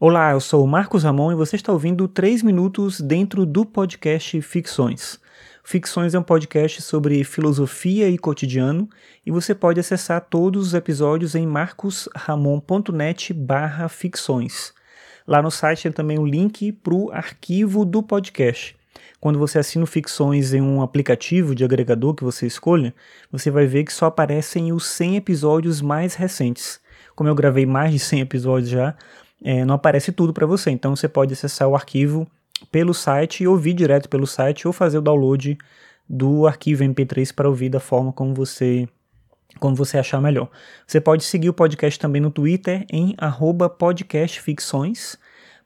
Olá, eu sou o Marcos Ramon e você está ouvindo 3 minutos dentro do podcast Ficções. Ficções é um podcast sobre filosofia e cotidiano e você pode acessar todos os episódios em marcosramon.net barra ficções. Lá no site tem também o um link para o arquivo do podcast. Quando você assina Ficções em um aplicativo de agregador que você escolha, você vai ver que só aparecem os 100 episódios mais recentes. Como eu gravei mais de 100 episódios já, é, não aparece tudo para você. Então você pode acessar o arquivo pelo site e ouvir direto pelo site ou fazer o download do arquivo MP3 para ouvir da forma como você como você achar melhor. Você pode seguir o podcast também no Twitter em podcastficções,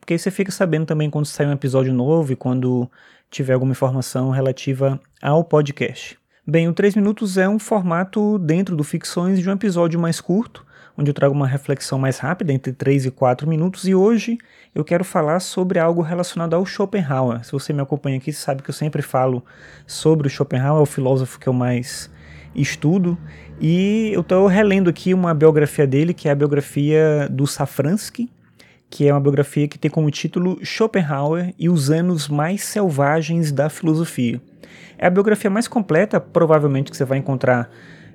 porque aí você fica sabendo também quando sai um episódio novo e quando tiver alguma informação relativa ao podcast. Bem, o 3 minutos é um formato dentro do Ficções de um episódio mais curto, onde eu trago uma reflexão mais rápida, entre 3 e 4 minutos, e hoje eu quero falar sobre algo relacionado ao Schopenhauer. Se você me acompanha aqui, sabe que eu sempre falo sobre o Schopenhauer, é o filósofo que eu mais estudo, e eu estou relendo aqui uma biografia dele, que é a biografia do Safransky, que é uma biografia que tem como título Schopenhauer e os anos mais selvagens da filosofia. É a biografia mais completa, provavelmente, que você vai encontrar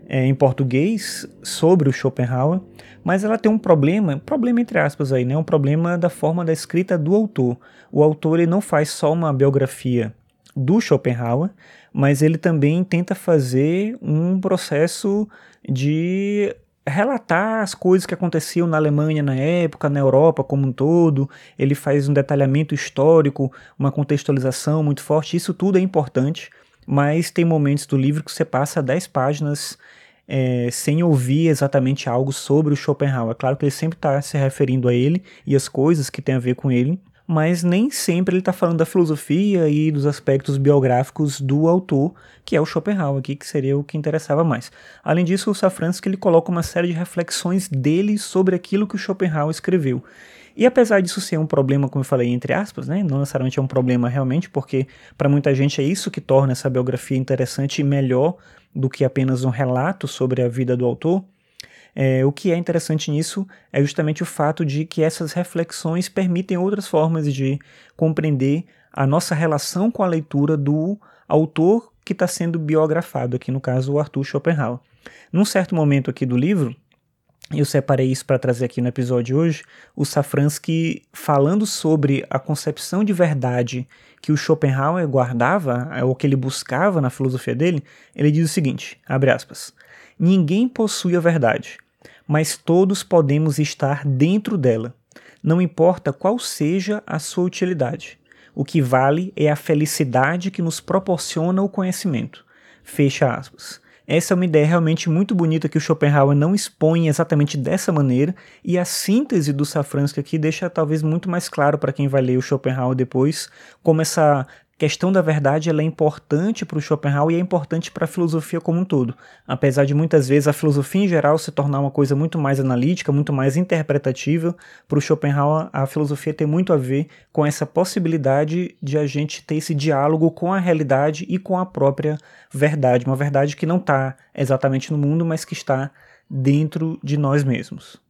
é, em português sobre o Schopenhauer, mas ela tem um problema, problema entre aspas aí, né? Um problema da forma da escrita do autor. O autor ele não faz só uma biografia do Schopenhauer, mas ele também tenta fazer um processo de relatar as coisas que aconteciam na Alemanha na época, na Europa como um todo. Ele faz um detalhamento histórico, uma contextualização muito forte. Isso tudo é importante, mas tem momentos do livro que você passa 10 páginas é, sem ouvir exatamente algo sobre o Schopenhauer. É claro que ele sempre está se referindo a ele e as coisas que tem a ver com ele, mas nem sempre ele está falando da filosofia e dos aspectos biográficos do autor, que é o Schopenhauer aqui, que seria o que interessava mais. Além disso, o Safransky ele coloca uma série de reflexões dele sobre aquilo que o Schopenhauer escreveu. E apesar disso ser um problema, como eu falei, entre aspas, né, não necessariamente é um problema realmente, porque para muita gente é isso que torna essa biografia interessante e melhor do que apenas um relato sobre a vida do autor, é, o que é interessante nisso é justamente o fato de que essas reflexões permitem outras formas de compreender a nossa relação com a leitura do autor que está sendo biografado, aqui no caso o Arthur Schopenhauer. Num certo momento aqui do livro, eu separei isso para trazer aqui no episódio hoje, o Safransky falando sobre a concepção de verdade que o Schopenhauer guardava, ou que ele buscava na filosofia dele, ele diz o seguinte, abre aspas, Ninguém possui a verdade, mas todos podemos estar dentro dela, não importa qual seja a sua utilidade. O que vale é a felicidade que nos proporciona o conhecimento. Fecha aspas. Essa é uma ideia realmente muito bonita que o Schopenhauer não expõe exatamente dessa maneira, e a síntese do Safransky aqui deixa talvez muito mais claro para quem vai ler o Schopenhauer depois, como essa questão da verdade ela é importante para o Schopenhauer e é importante para a filosofia como um todo. Apesar de muitas vezes a filosofia em geral se tornar uma coisa muito mais analítica, muito mais interpretativa, para o Schopenhauer a filosofia tem muito a ver com essa possibilidade de a gente ter esse diálogo com a realidade e com a própria verdade, uma verdade que não está exatamente no mundo, mas que está dentro de nós mesmos.